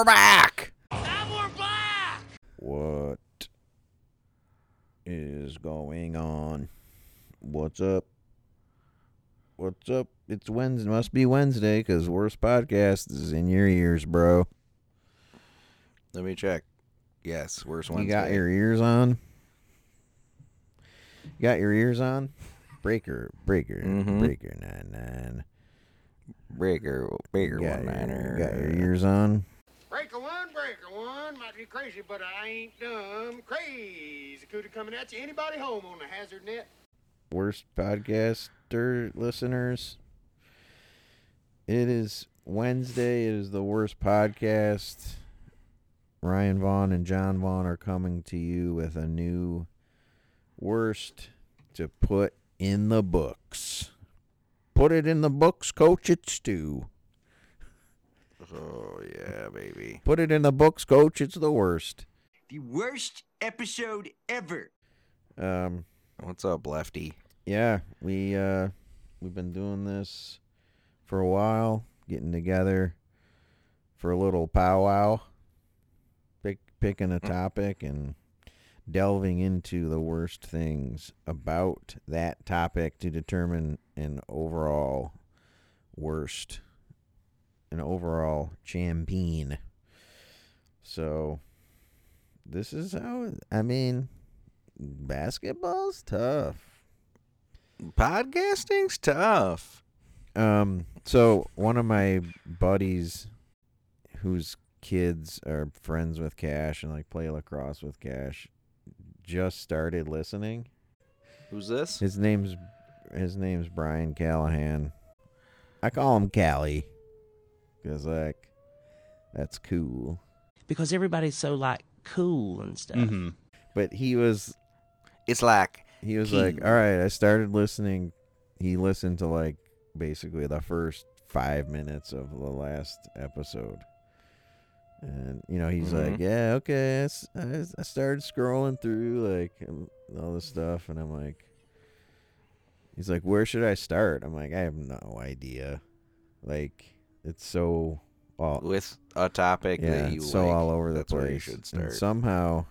And we're back. What is going on? What's up? What's up? It's Wednesday. Must be Wednesday because worst podcast is in your ears, bro. Let me check. Yes, worst one. You got your ears on. You got your ears on. Breaker, breaker, Mhm. breaker, nine nine. breaker, breaker got one your- niner. Got your ears on. One. Might be crazy, but I ain't dumb. Crazy cootie coming at you. Anybody home on the hazard net? worst podcaster listeners. It is Wednesday. It is the worst podcast. Ryan Vaughn and John Vaughn are coming to you with a new worst to put in the books. Put it in the books, coach. It's Stu. Oh yeah, baby. Put it in the books, coach. It's the worst. The worst episode ever. Um, What's up, Lefty? yeah, we uh we've been doing this for a while, getting together for a little powwow, pick picking a topic and delving into the worst things about that topic to determine an overall worst an overall champion. So this is how I mean basketball's tough. Podcasting's tough. Um, so one of my buddies, whose kids are friends with Cash and like play lacrosse with Cash, just started listening. Who's this? His name's his name's Brian Callahan. I call him Callie, cause like that's cool. because everybody's so like cool and stuff. But he was It's like he was like, all right, I started listening. He listened to like basically the first five minutes of the last episode. And, you know, he's like, Mhm. yeah, okay. I, I started scrolling through like all this stuff. And I'm like, he's like, where should I start? I'm like, I have no idea. Like, it's so all, with a topic yeah, that you it's so like, all over the that's place. where you should And somehow,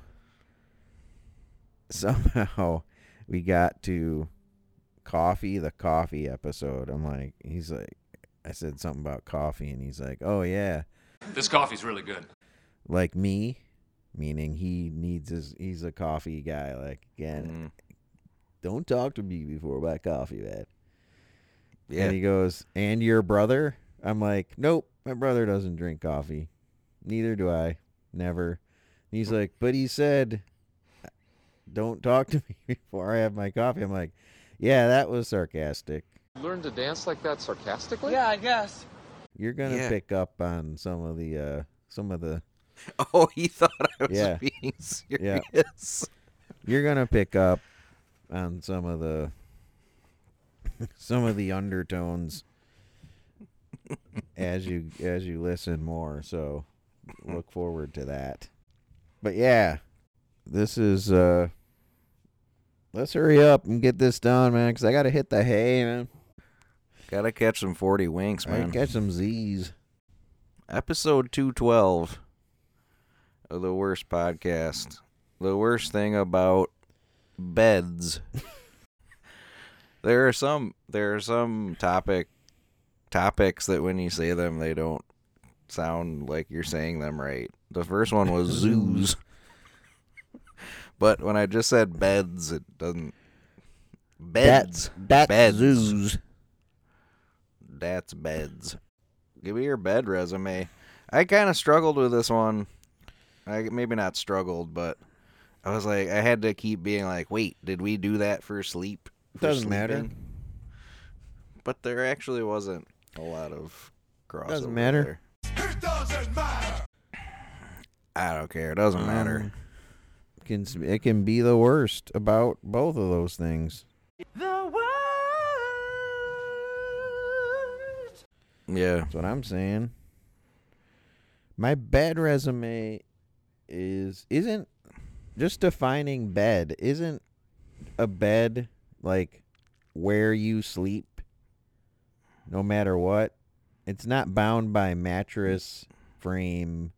somehow, we got to coffee, the coffee episode. I'm like, he's like, I said something about coffee, and he's like, oh yeah, This coffee's really good. like me, meaning he needs his, he's a coffee guy. Like again, Mm, don't talk to me before about coffee, man. yeah. And he goes, and your brother? I'm like, nope, my brother doesn't drink coffee. Neither do I. Never. And he's like, but he said, don't talk to me before I have my coffee. I'm like, yeah, that was sarcastic. Learn to dance like that sarcastically? Yeah, I guess. You're gonna Yeah. pick up on some of the, uh, some of the, oh, he thought I was Yeah. being Yeah. you're gonna pick up on some of the, some of the undertones as you as you listen more. So look forward to that. But yeah, this is uh let's hurry up and get this done, man, cuz I got to hit the hay, man. Gotta catch some forty winks, I man. catch some Z's. Episode two twelve of the worst podcast. The worst thing about beds. there are some there are some topic topics that when you say them they don't sound like you're saying them right. The first one was zoos. But when I just said beds, it doesn't beds. That's Beds. zoos. That's beds. Give me your bed resume. I kind of struggled with this one. I maybe not struggled, but I was like, I had to keep being like, wait, did we do that for sleep? For Doesn't matter. sleeping? But there actually wasn't a lot of crossover. Doesn't matter. there. I don't care. It doesn't matter. Um, can it can be the worst about both of those things. Yeah. That's what I'm saying. My bed resume is isn't just defining bed isn't a bed like where you sleep no matter what. It's not bound by mattress, frame,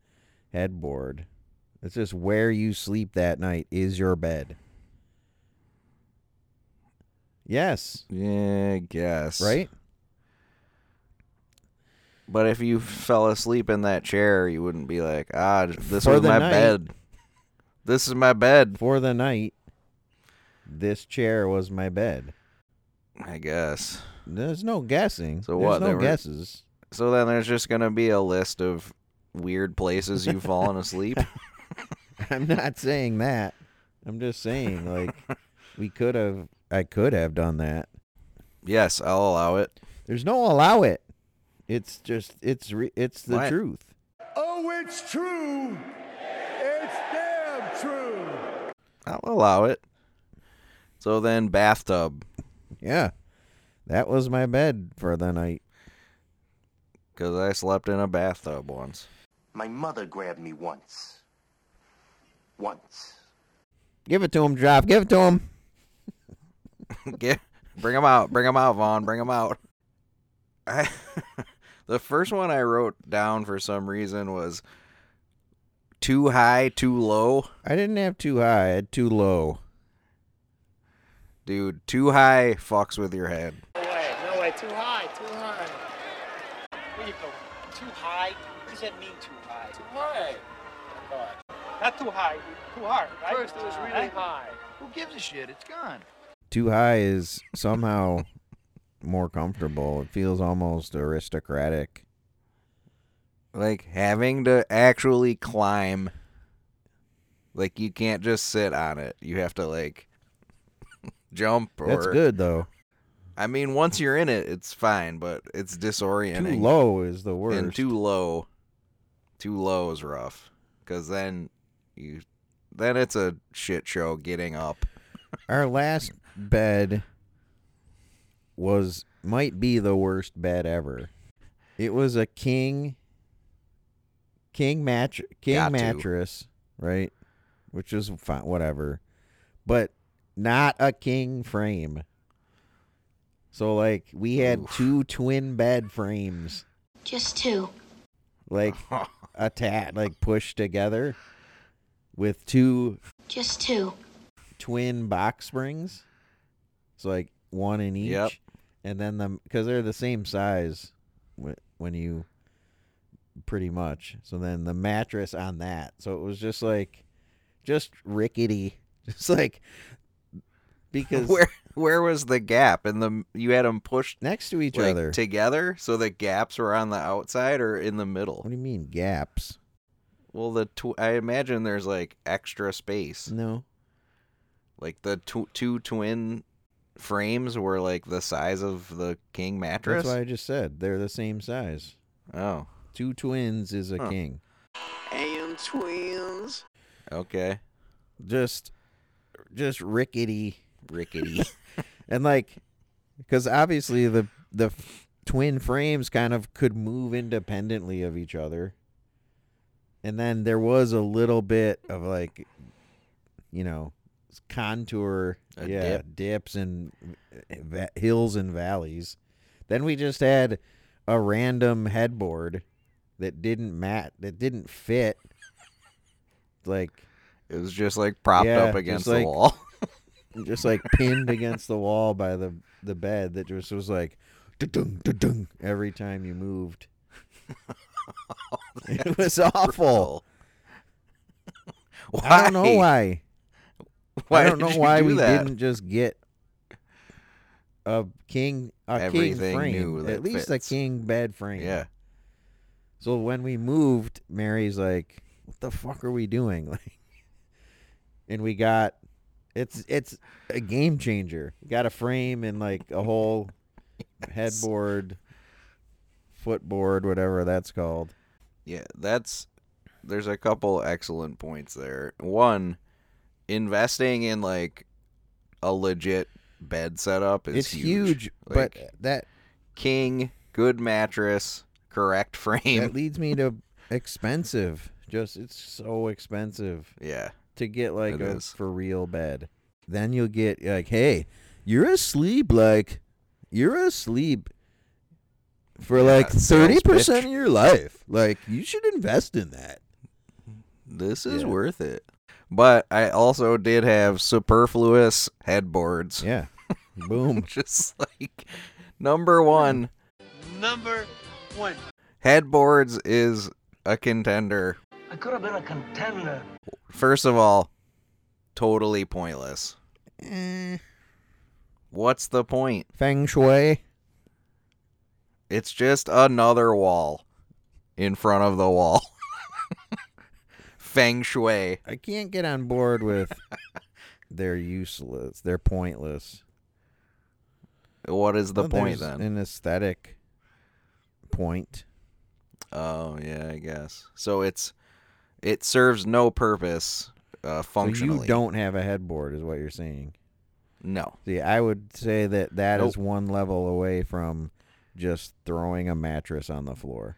headboard. It's just where you sleep that night is your bed. Yes, Yeah, I guess. right? But if you fell asleep in that chair, you wouldn't be like, ah, this For was my night. bed. This is my bed. For the night, this chair was my bed. I guess. There's no guessing. So There's what, No they were- guesses. So then there's just gonna be a list of weird places you've fallen asleep. I'm not saying that. I'm just saying like we could have. I could have done that. yes, I'll allow it. There's no allow it. It's just it's re, it's the Why- truth. Oh, it's true. It's damn true. I'll allow it. So then bathtub, Yeah, that was my bed for the night. because I slept in a bathtub once. My mother grabbed me once. Once. Give it to him, Drop. Give it to him. Get, bring him out. Bring him out, Vaughn. Bring him out. I, the first one I wrote down for some reason was too high, too low. I didn't have too high. I had too low. Dude, too high fucks with your head. No way, no way. Too high, too high. Where you go? Too high? What does that mean, too high? Too high. Not too high, too hard, right? First it was really Huh? high. Who gives a shit? It's gone. Too high is somehow more comfortable. It feels almost aristocratic. Like having to actually climb. Like you can't just sit on it. You have to like jump or That's good though. I mean, once you're in it, it's fine, but it's disorienting. Too low is the worst. and too low. Too low is rough because then you, then it's a shit show getting up. Our last bed was might be the worst bed ever. It was a king king match king Got to. mattress, right? Which is fine, whatever. But not a king frame. So like we had Oof. two twin bed frames Just two. like attached like pushed together with two Just two. twin box springs. So like one in each. Yep. And then the because they're the same size when you pretty much. So then the mattress on that. So it was just like just rickety, just like because where where was the gap? And the you had them pushed next to each like, other. together, so the gaps were on the outside or in the middle. what do you mean gaps? Well, the tw- I imagine there's like extra space. No. Like the tw- two twin frames were like the size of the king mattress. That's why I just said they're the same size. Oh, Two twins is a Huh. king. And twins. okay, Just just rickety rickety. and like because obviously the the f- twin frames kind of could move independently of each other and then there was a little bit of like you know contour A yeah dip. dips and eh, eh, va- hills and valleys then we just had a random headboard that didn't mat that didn't fit like it was just like propped Yeah, up against like- the wall. just like pinned against the wall by the the bed that just was like da-dung, da-dung, every time you moved. it was awful. I don't know why. Why I don't know why do we that? didn't just get a king a Everything king frame, at least fits. a king bed frame. Yeah. So when we moved, Mary's like, "What the fuck are we doing?" Like, and we got it's it's a game changer. Got a frame and like a whole headboard, footboard, whatever that's called. Yeah, that's there's a couple excellent points there. One, investing in like a legit bed setup is it's huge, Like, but that king, good mattress, correct frame. that leads me to expensive. Just it's so expensive yeah. To get like It a is. for real bed. Then you'll get like, hey, you're asleep. Like you're asleep for Yeah, like thirty percent pitch. of your life. Like you should invest in that. This is Yeah. worth it. But I also did have superfluous headboards. Yeah. Boom. Just like number one, Number one. headboards is a contender. I could have been a contender. First of all, totally pointless. Eh, What's the point? feng shui. It's just another wall in front of the wall. Feng shui. I can't get on board with they're useless. They're pointless. What is the Well, point then? An aesthetic point. Oh yeah, I guess. So it's it serves no purpose uh, So functionally. you don't have a headboard, is what you're saying. No. See, I would say that that is Nope. one level away from just throwing a mattress on the floor,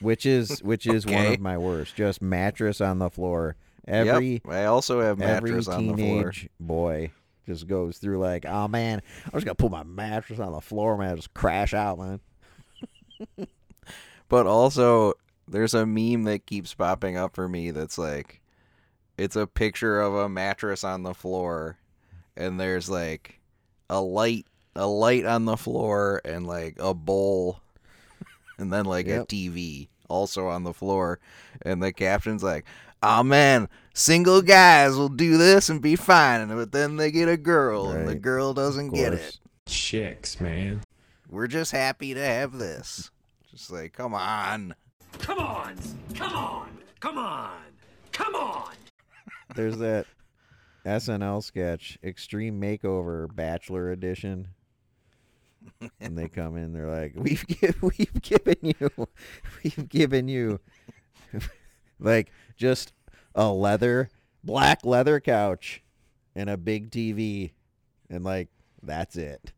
which is which is one of my worst. Just mattress on the floor. Every yep. I also have every mattress on the floor. teenage boy just goes through like, oh man, I'm just gonna put my mattress on the floor, man, I just crash out, man. But also, there's a meme that keeps popping up for me that's like, it's a picture of a mattress on the floor, and there's like a light, a light on the floor, and like a bowl, and then like Yep. a TV also on the floor, and the caption's like, "Oh man, single guys will do this and be fine, but then they get a girl, and the girl doesn't get it. Chicks, man. We're just happy to have this." Just like, come on. Come on! Come on! Come on! Come on! There's that SNL sketch, Extreme Makeover Bachelor Edition. and they come in, they're like, "We've gi- we've given you, we've given you, like just a leather, black leather couch, and a big TV, and like that's it."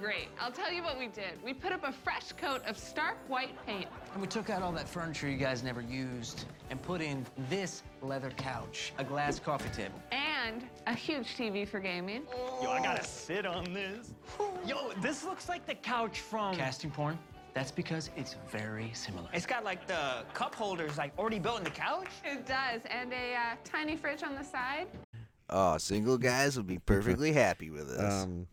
Great. I'll tell you what we did. We put up a fresh coat of stark white paint. And we took out all that furniture you guys never used and put in this leather couch, a glass coffee table. And a huge TV for gaming. Yo, I gotta sit on this. Yo, this looks like the couch from. Casting porn? That's because it's very similar. It's got like the cup holders like already built in the couch. It does. And a uh, tiny fridge on the side. Oh, single guys would be perfectly happy with this. Um,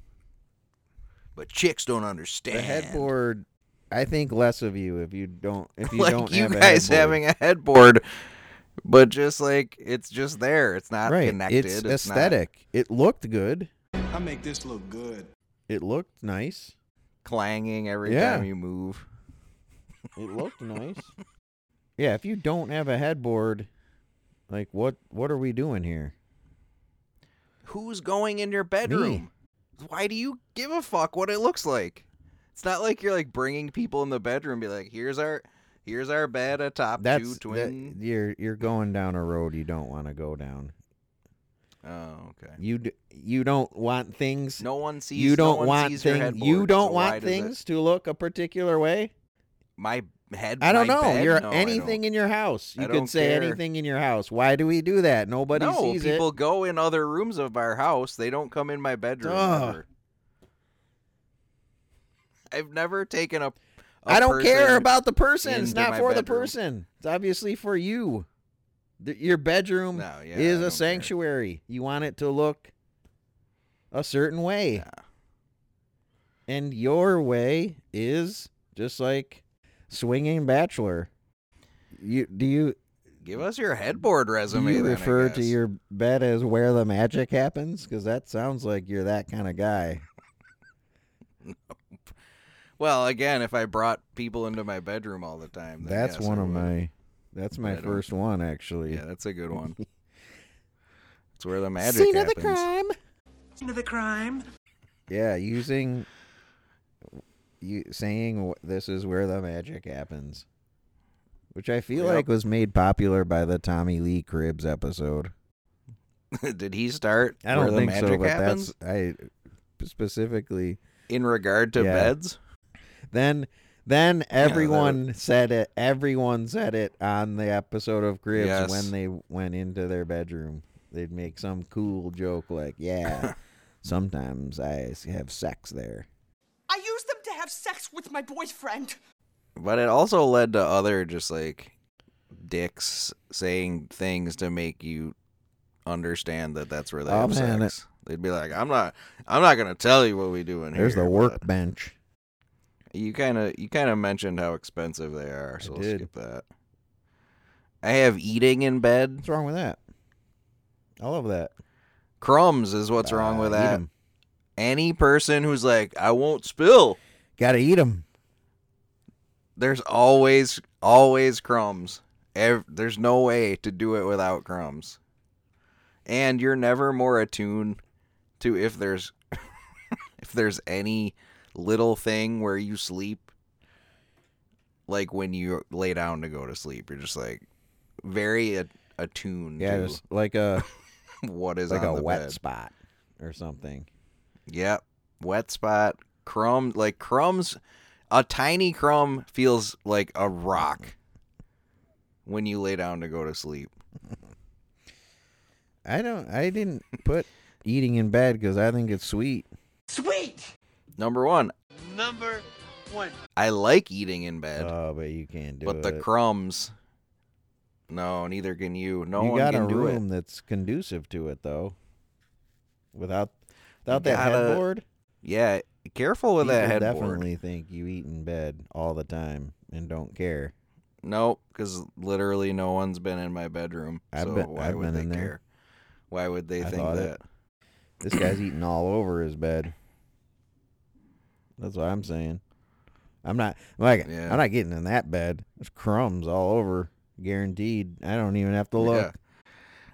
but chicks don't understand. the headboard. I think less of you if you don't if you like don't you have a guys headboard. having a headboard, but just like it's just there. It's not right. connected. It's, not- aesthetic. It looked good. I make this look good. It looked nice. clanging every Yeah. time you move. It looked nice. Yeah, if you don't have a headboard, like what what are we doing here? Who's going in your bedroom? Why do you give a fuck what it looks like? It's not like you're like bringing people in the bedroom. Be like, here's our here's our bed atop That's two that, twin. you're you're going down a road you don't want to go down. Oh, okay. You d- you don't want things. No one sees. you don't one want things. You don't so want does it- things to look a particular way. My head. I don't know. bed? You're No, anything in your house. You could say care. anything in your house. Why do we do that? Nobody no, sees people it. People go in other rooms of our house. They don't come in my bedroom. Ever. I've never taken a. a I don't care about the person. It's not for the person. It's obviously for you. The, your bedroom No, yeah, is a care. sanctuary. You want it to look a certain way. And your way is just like swinging bachelor. You do you Give us your headboard do resume. you then, I refer to your bed as where the magic happens? Because that sounds like you're that kind of guy. Well, again, if I brought people into my bedroom all the time, then That's yes, one of my. That's my I first one actually. Yeah, that's a good one. It's where the magic Scene of the crime. Scene of the crime. Yeah, using you saying this is where the magic happens, which I feel Yep. like was made popular by the Tommy Lee Cribs episode. Did he start? I don't the think so, magic but happens? that's I specifically in regard to Yeah. beds. Then then everyone said it. Everyone said it on the episode of Cribs Yes. when they went into their bedroom. They'd make some cool joke like, "Yeah, sometimes I have sex there." I use them to have sex with my boyfriend. But it also led to other just like dicks saying things to make you understand that that's where they Oh, have man, sex. They'd be like, "I'm not, I'm not gonna tell you what we do in There's here." the workbench. You kind of, you kind of mentioned how expensive they are, so we'll did. skip that. I have eating in bed. What's wrong with that? I love that. Crumbs is what's wrong with that. eat Any person who's like, "I won't spill," Got to eat them. there's always, always crumbs. Ev- there's no way to do it without crumbs. And you're never more attuned to if there's if there's any little thing where you sleep like when you lay down to go to sleep you're just like very attuned Yeah, to like a what is like a wet bed. spot or something. Yep. Wet spot, crumb like crumbs a tiny crumb feels like a rock when you lay down to go to sleep. I don't. I didn't put eating in bed because I think it's sweet. Sweet. Number 1, Number one. I like eating in bed, Oh, but you can't do but it. the crumbs No, neither can you. No you one got can a do it. room that's conducive to it though. Without without You that gotta- headboard, Yeah, careful with that headboard. definitely think you eat in bed all the time and don't care. Nope, because literally no one's been in my bedroom. I've so been- why I've would been they there. care? Why would they I think that? it. This guy's eating all over his bed. That's what I'm saying. I'm not like Yeah. I'm not getting in that bed. There's crumbs all over, guaranteed. I don't even have to look. Yeah.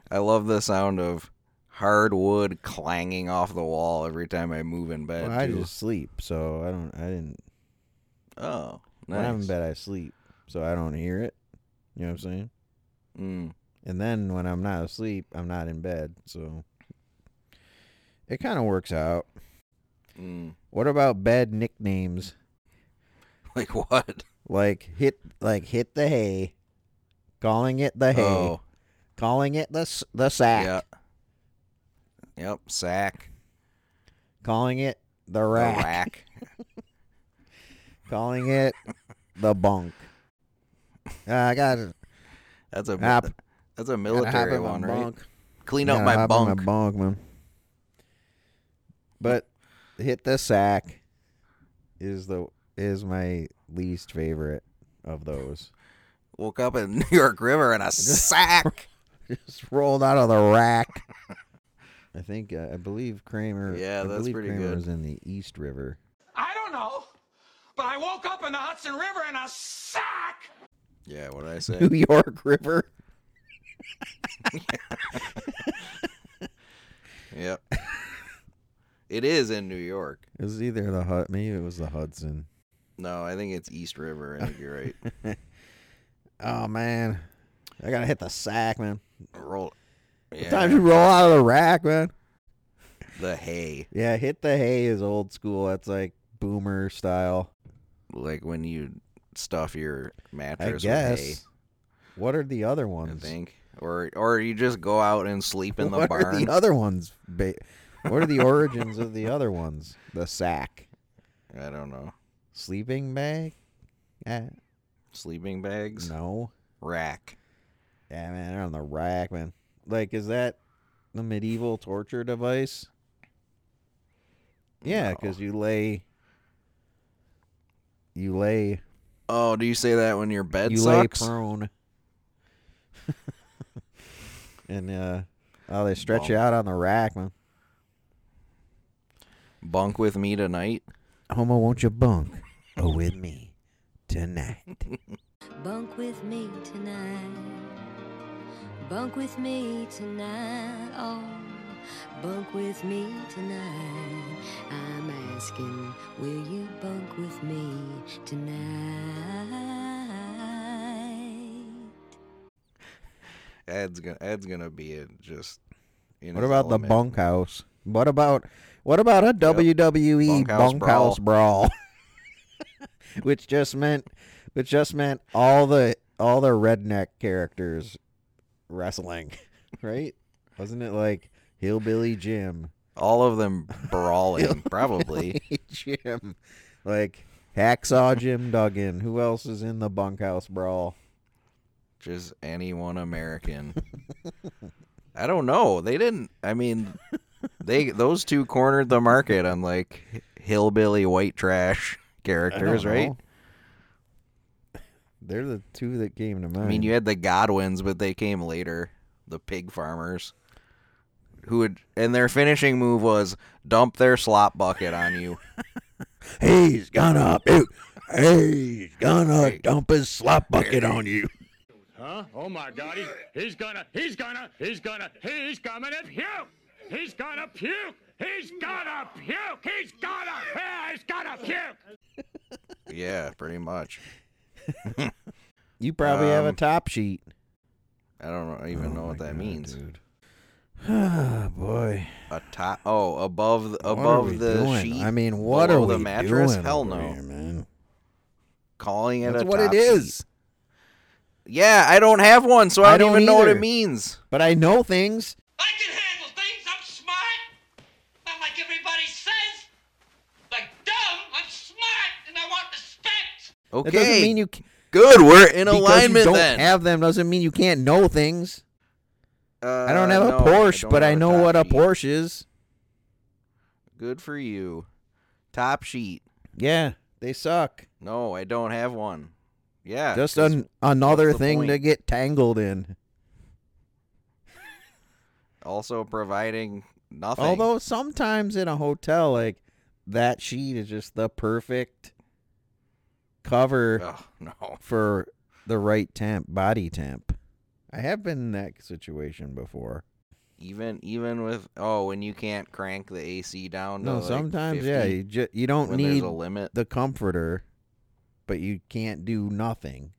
I love the sound of hard wood clanging off the wall every time I move in bed. Well, I too. just sleep, so I don't. I didn't. Oh, When I'm in nice. bed, I sleep, so I don't hear it. You know what I'm saying? Mm. And then when I'm not asleep, I'm not in bed, so it kind of works out. Mm. What about bed nicknames? Like what? Like hit, like hit the hay, calling it the hay, Oh. calling it the s- the sack, Yeah. Yep, sack. calling it the The rack, rack. calling it the bunk. Uh, I got it. That's a Hop. that's a military one, right? bunk. Clean up my bunk. my bunk, man. But hit the sack is the is my least favorite of those. Woke up in New York River in a sack. Just rolled out of the rack. I think uh, I believe Kramer. Yeah, I that's believe pretty Kramer good. was in the East River. I don't know, but I woke up in the Hudson River in a sack. Yeah, what did I say? New York River. yep. It is in New York. It was either the Hud. Maybe it was the Hudson. No, I think it's East River. I think you're right. Oh man, I gotta hit the sack, man. Roll. Yeah. Sometimes you roll out of the rack, man. The hay. Yeah, hit the hay is old school. That's like boomer style. Like when you stuff your I mattress guess. with hay. What are the other ones? I think. Or or you just go out and sleep in the what barn. are the other ones? Ba- what are the origins of the other ones? The sack, I don't know. sleeping bag. Yeah, Sleeping bags. no. Rack. Yeah, man, they're on the rack, man. Like, is that the medieval torture device? Yeah, No. because you lay, you lay, Oh, do you say that when your bed you sucks? lay prone, and uh, oh, they stretch you out on the rack, man. Bunk with me tonight. Homo, won't you bunk oh, with me tonight? Bunk with me tonight. Bunk with me tonight. Oh, bunk with me tonight. I'm asking, will you bunk with me tonight? Ed's gonna Ed's gonna be a just in What his about the bunkhouse? What about what about a WWE Bunkhouse bunkhouse, brawl? which just meant which just meant all the all the redneck characters wrestling, right? Wasn't it like Hillbilly Jim? All of them brawling, probably. Jim. Like Hacksaw Jim Duggan. Who else is in the bunkhouse brawl? Just anyone American. I don't know. They didn't. I mean, they those two cornered the market on like hillbilly white trash characters, right? Know. They're the two that came to mind. I mean, you had the Godwinns, but they came later. The pig farmers, who would, and their finishing move was dump their slop bucket on you. He's gonna puke. He's gonna dump his slop bucket on you. Huh? Oh my God! He's, he's gonna, he's gonna, he's gonna, he's gonna puke! He's gonna puke! He's gonna puke! He's gonna, he's gonna puke! yeah, pretty much. You probably have a Um, top sheet. I don't know, even know what that means. Ah, boy. A top? Oh, above the, What are above the doing? sheet. I mean, what below are the we mattress? doing Hell over no, here, man. Calling it That's a what top it is. sheet. Yeah, I don't have one, so I, I don't, don't even know what it either. means. But I know things. I can handle things. I'm smart. Not like everybody says. Like dumb. I'm smart and I want respect. Okay, That doesn't mean you. c- good. We're in because alignment you don't then. have them doesn't mean you can't know things. I don't Uh, have a Porsche, don't but I know what a sheet. Porsche is. Good for you. Top sheet. Yeah, they suck. No, I don't have one. Yeah, just an, another thing to get tangled in. also providing nothing. Although sometimes in a hotel, like that sheet is just the perfect cover oh no, for the right temp, body temp. I have been in that situation before. even even with oh when you can't crank the AC down. No, like sometimes yeah, you ju- you don't need a limit. the comforter, but you can't do nothing.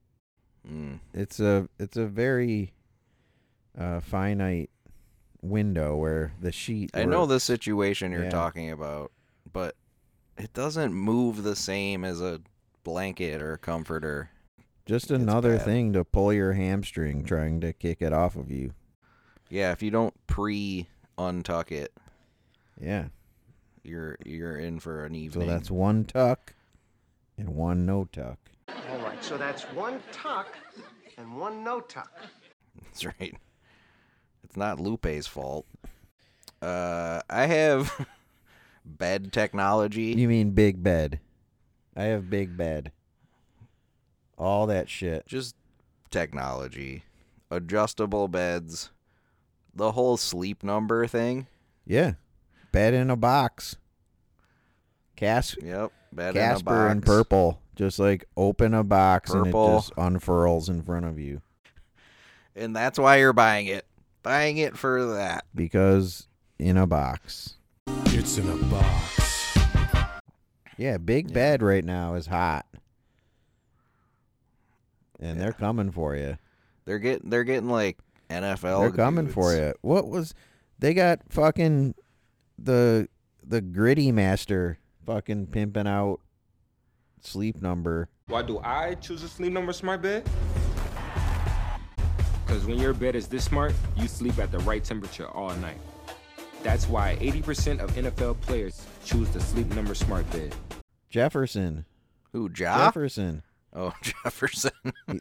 Mm. It's a it's a very uh, finite window where the sheet. I know the situation you're Yeah. talking about, but it doesn't move the same as a blanket or comforter. Just another bad. thing to pull your hamstring trying to kick it off of you. Yeah, if you don't pre untuck it, Yeah. you're you're in for an evening. So that's one tuck and one no tuck. All right, so that's one tuck and one no tuck. That's right. It's not Lupe's fault. Uh, I have bed technology. You mean big bed? I have big bed. All that shit. Just technology, adjustable beds, the whole sleep number thing. Yeah. Bed in a box. Cas- Yep, bed Casper in a box. in purple. Just like open a box and it just unfurls in front of you. and that's why you're buying it. Buying it for that. Because in a box. It's in a box. Yeah, big bed right now is hot. And they're coming for you. They're getting they're getting like NFL. They're coming for dudes. you. What was they got fucking the the Griddy master fucking pimping out sleep number. Why do I choose a sleep number smart bed? Because when your bed is this smart, you sleep at the right temperature all night. That's why 80% of NFL players choose the sleep number smart bed. Jefferson. Who, Ja? Jefferson. Oh, Jefferson.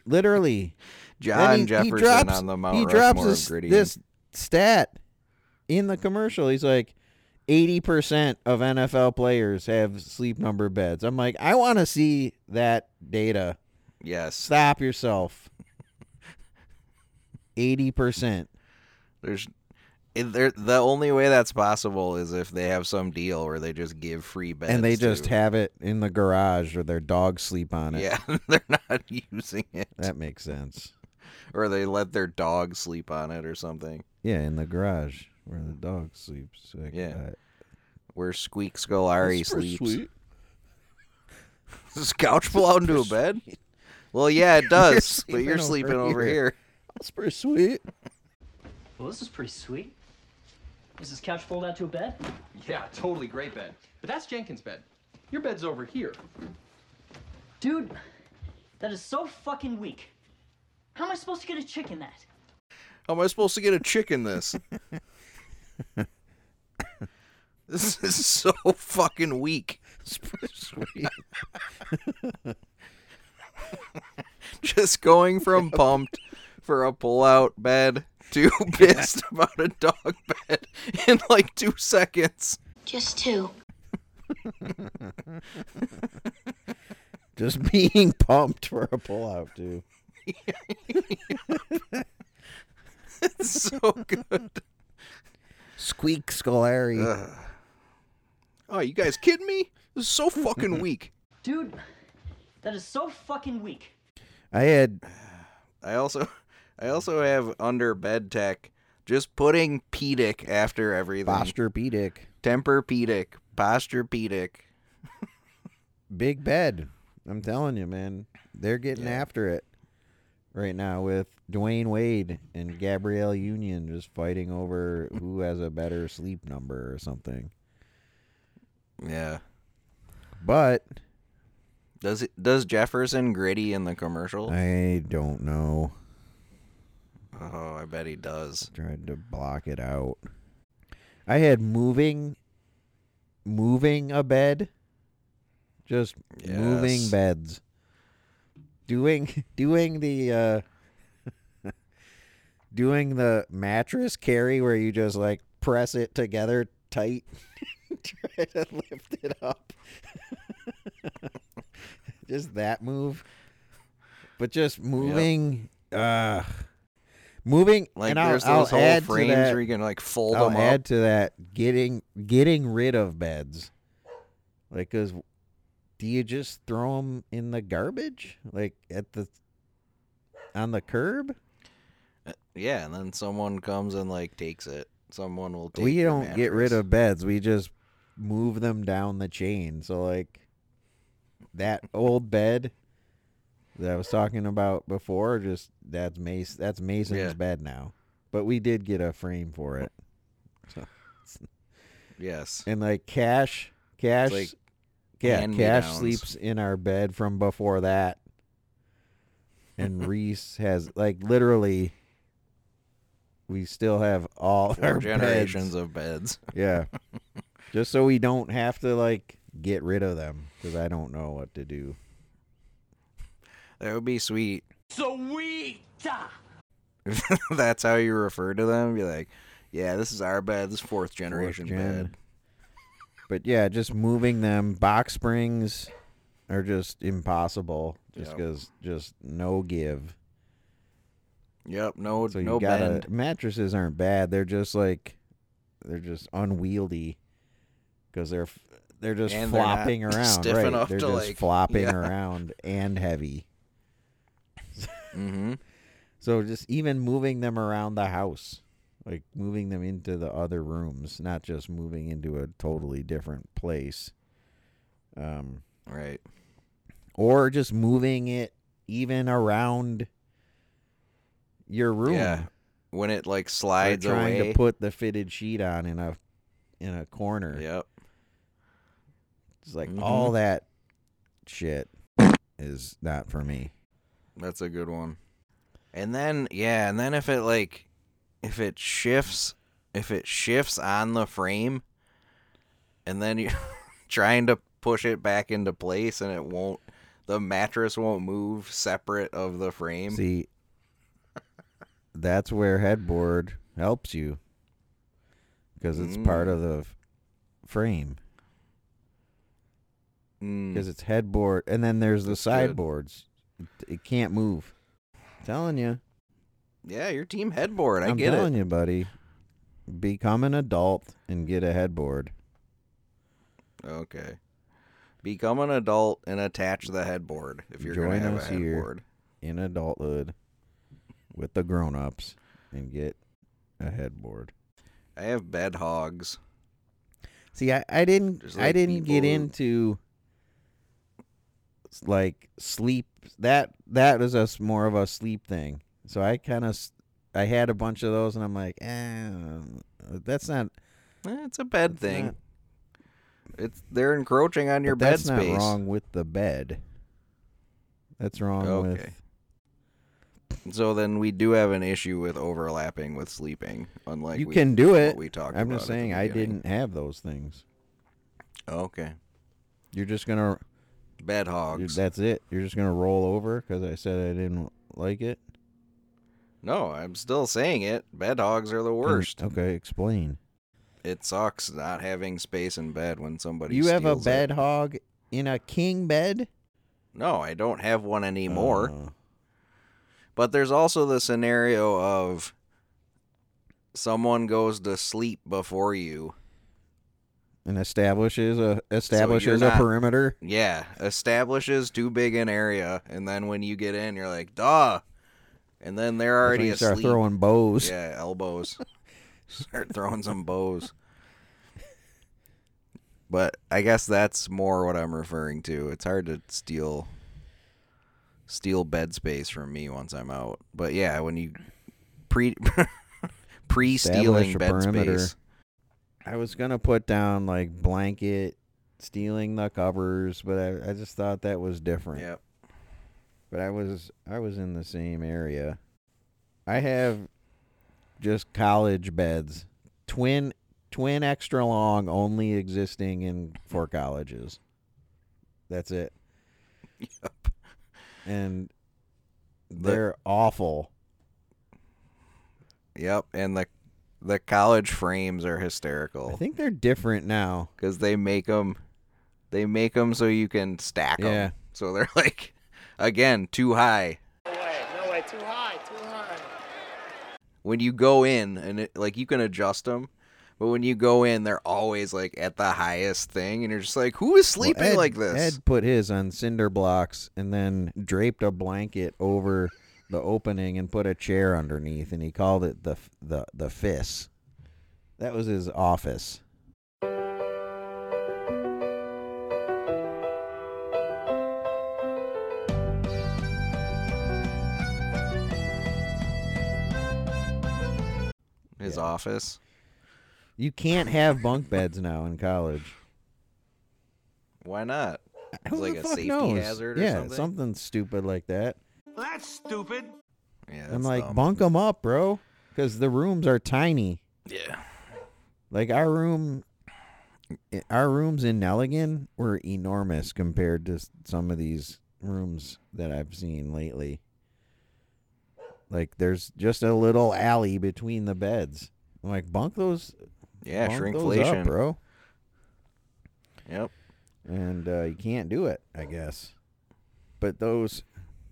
Literally. John Then Jefferson drops, on the Mount He drops this, this stat in the commercial. He's like, 80% of NFL players have sleep number beds. I'm like, I want to see that data. Yes. Stop yourself. 80%. There's the only way that's possible is if they have some deal where they just give free beds. and they just to- have it in the garage or their dogs sleep on it. Yeah, they're not using it. That makes sense. Or they let their dog sleep on it or something. Yeah, in the garage where the dog sleeps. Like, Yeah. uh, Where Squeak Scolari That's pretty sleeps. sweet. Does couch pull out into a bed? Well, yeah, it does. but you're sleeping sleeping over over here. here. That's pretty sweet. Well, this is pretty sweet. Is this couch fold out to a bed? Yeah, totally great bed. But that's Jenkins' bed. Your bed's over here. Dude, that is so fucking weak. How am I supposed to get a chick in that? How am I supposed to get a chick in this? this is so fucking weak. Just going from pumped for a pull-out bed to pissed about a dog bed in like two seconds. Just two. Just being pumped for a pullout, dude. it's so good. Squeak Scolari. Ugh. Oh, you guys kidding me? This is so fucking weak. Dude, that is so fucking weak. I had I also I also have under bed tech just putting pedic after everything. Posturepedic. Tempur-Pedic. Posturepedic. Big bed. I'm telling you, man. They're getting after it right now with Dwyane Wade and Gabrielle Union just fighting over who has a better sleep number or something. Yeah. But Does it does Jefferson Griddy in the commercial? I don't know. Oh, I bet he does. Tried to block it out. I had moving moving a bed. Just moving beds. Doing doing the uh doing the mattress carry where you just like press it together tight. Try to lift it up. just that move. But just moving uh moving Like and I'll, there's I'll those whole add to frames that- where you can like fold I'll them up. add to that getting getting rid of beds. Like, cause do you just throw them in the garbage, like at the on the curb? Uh, yeah, and then someone comes and like takes it. Someone will take it. we don't get rid of beds. We just move them down the chain. So like that old bed that I was talking about before, just that's Mace. That's Mason's Yeah. bed now. But we did get a frame for it. So Yes. and like Cash, Cash, like yeah, Cash sleeps in our bed from before that, and Reese has like literally. We still have all Four our generations beds. of beds. Yeah, just so we don't have to like get rid of them because I don't know what to do. That would be sweet. Sweet! That's how you refer to them. Be like, yeah, this is our bed. This is fourth generation Fourth gen. bed. But yeah, just moving them box springs are just impossible. Just Yep. because just no give. Yep. No. So no gotta bend. mattresses aren't bad. They're just like they're just unwieldy because they're they're just And they're not flopping around. stiff right? enough they're to, just like- flopping yeah. around and heavy. Mm-hmm. So just even moving them around the house, like moving them into the other rooms, not just moving into a totally different place. Um, Right. or just moving it even around your room. Yeah. When it like slides trying away. to put the fitted sheet on in a in a corner. Yep. It's like Mhm. all that shit is not for me. That's a good one. And then yeah, and then if it like if it shifts if it shifts on the frame and then you're trying to push it back into place and it won't the mattress won't move separate of the frame. See, that's where headboard helps you because it's part of the frame. Mm, Because it's headboard, and then there's the That's good. sideboards. It, can't move. I'm telling you, yeah, your team headboard. I I'm get telling it. you, buddy. Become an adult and get a headboard. Okay. Become an adult and attach the headboard if you're Join gonna have us a headboard. in adulthood with the grown-ups and get a headboard. I have bed hogs. See, I, I didn't There's, I didn't get people who- into like sleep that that was a s- more of a sleep thing. So I kind of I had a bunch of those and I'm like, eh, that's not Eh, It's a bed thing. not- It's they're encroaching on your bed that's space. not wrong with the bed. That's wrong Okay. with. So then we do have an issue with overlapping with sleeping, unlike you we- can do what it. We talked I'm about just saying I beginning. didn't have those things. Okay. You're just gonna Bed hogs. That's it. You're just gonna roll over because I said I didn't like it. No, I'm still saying it. Bed hogs are the worst. okay, explain. It sucks not having space in bed when somebody. you have a it. bed hog in a king bed. No, I don't have one anymore. Oh. But there's also the scenario of someone goes to sleep before you. And establishes a establishes a not- perimeter. Yeah, establishes too big an area, and then when you get in, you're like, duh. And then they're already start asleep. throwing bows. Yeah, elbows. start throwing some bows. But I guess that's more what I'm referring to. It's hard to steal steal bed space from me once I'm out. But yeah, when you pre pre stealing bed perimeter. space. I was gonna put down like blanket, stealing the covers, but I, I just thought that was different. Yep. But I was I was in the same area. I have just college beds, twin twin extra long, only existing in for colleges. That's it. Yep. And they're awful. Yep, and the the college frames are hysterical. I think they're different now. because they make them they make them so you can stack them Yeah. so they're like again too high No way, no way, too high, too high. when you go in and it, like you can adjust them but when you go in they're always like at the highest thing and you're just like who is Well, sleeping Ed- like this Ed put his on cinder blocks and then draped a blanket over the opening and put a chair underneath, and he called it the the the FIS. That was his office. his Yeah. office You can't have bunk beds now in college. why not it's like a safety knows? hazard or yeah, something something stupid like that. That's stupid. yeah I'm like, dumb. bunk them up, bro, because the rooms are tiny. yeah Like our room, our rooms in Nelligan were enormous compared to some of these rooms that I've seen lately. Like there's just a little alley between the beds. I'm like, bunk those, yeah bunk those shrinkflation up, bro. yep And uh, you can't do it, I guess. But those,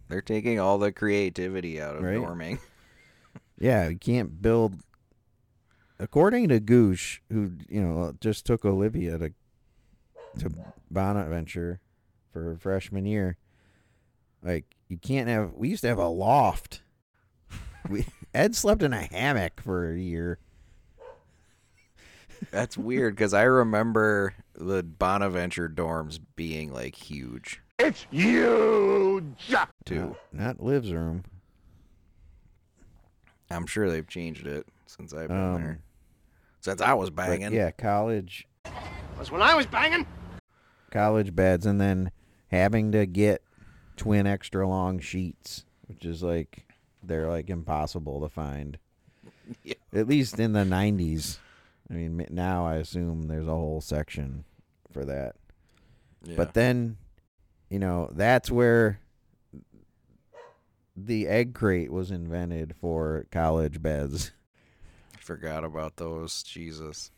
they're taking all the creativity out of Right. dorming yeah, you can't build. According to Goosh, who you know just took Olivia to to Bonaventure for her freshman year, like you can't have. We used to have a loft. We Ed slept in a hammock for a year. That's weird because I remember the Bonaventure dorms being like huge It's huge. too. Not Liv's room. I'm sure they've changed it since I've been Um, there. Since I was But banging. yeah, college Was when I was banging. college beds, and then having to get twin extra long sheets, which is like they're like impossible to find. Yeah. At least in the '90s. I mean, m- now I assume there's a whole section for that. Yeah. But then, you know, that's where the egg crate was invented for college beds. I forgot about those. Jesus.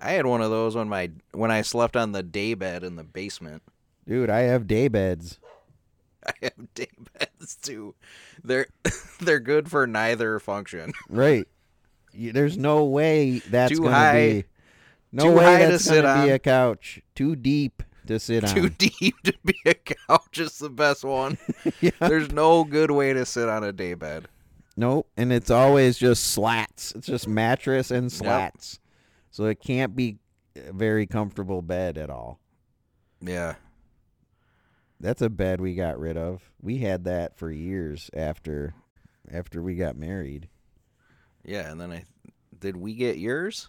I had one of those when my when I slept on the day bed in the basement. Dude, I have day beds. I have day beds too. They're they're good for neither function. Right. There's no way that's Too gonna high- be. No way that's gonna be on. a couch. Too deep to sit Too deep to be a couch is the best one. Yeah. There's no good way to sit on a day bed. Nope. And it's always just slats. It's just mattress and slats. So it can't be a very comfortable bed at all. Yeah. That's a bed we got rid of. We had that for years after after we got married. Yeah, and then I did we get yours?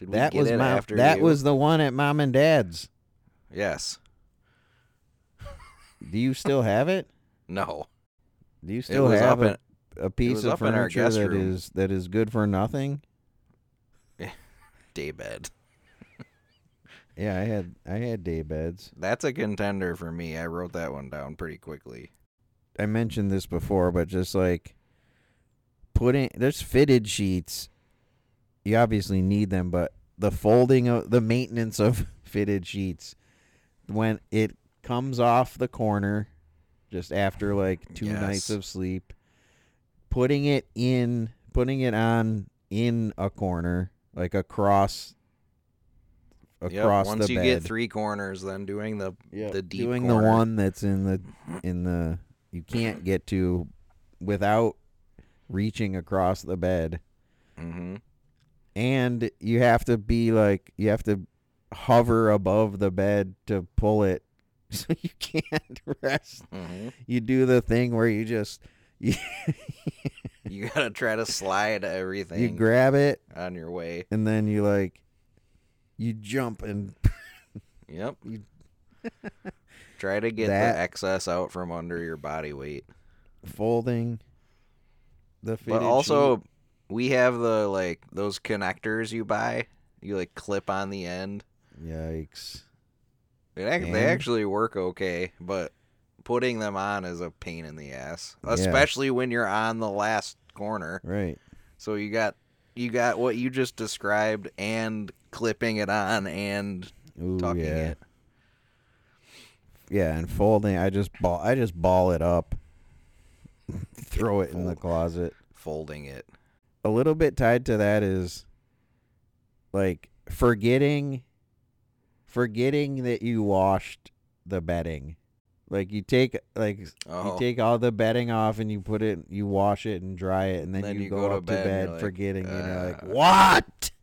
Did that was mom, after that you? was the one at mom and dad's. Yes. Do you still have it? No. Do you still have a, a piece of in furniture that room. is that is good for nothing? Daybed. Yeah, I had I had day beds. That's a contender for me. I wrote that one down pretty quickly. I mentioned this before, but just like putting there's fitted sheets. You obviously need them, but the folding of the maintenance of fitted sheets when it comes off the corner just after like two nights of sleep, putting it in putting it on in a corner, like across across Yep, Once you bed. get three corners, then doing the the deep doing corner. the one that's in the in the you can't get to without reaching across the bed Mm-hmm. And you have to be like you have to hover above the bed to pull it so you can't rest Mhm. you do the thing where you just you, You gotta try to slide everything. you grab it on your way. and then you like you jump and Yep. you Try to get That- the excess out from under your body weight. folding the feet. But also, sheet. We have the like those connectors you buy. You like clip on the end. yikes It they actually work okay, but putting them on is a pain in the ass, Yeah. especially when you're on the last corner. right So you got you got what you just described and clipping it on and Ooh, tucking yeah. it. Yeah, and folding, I just ball, I just ball it up, throw it in the closet. Folding it. A little bit tied to that is like forgetting, forgetting that you washed the bedding. Like you take like Oh. you take all the bedding off and you put it, you wash it and dry it, and then, Then you, you go, go up to bed and bed, like, forgetting. you know, like "Uh." what?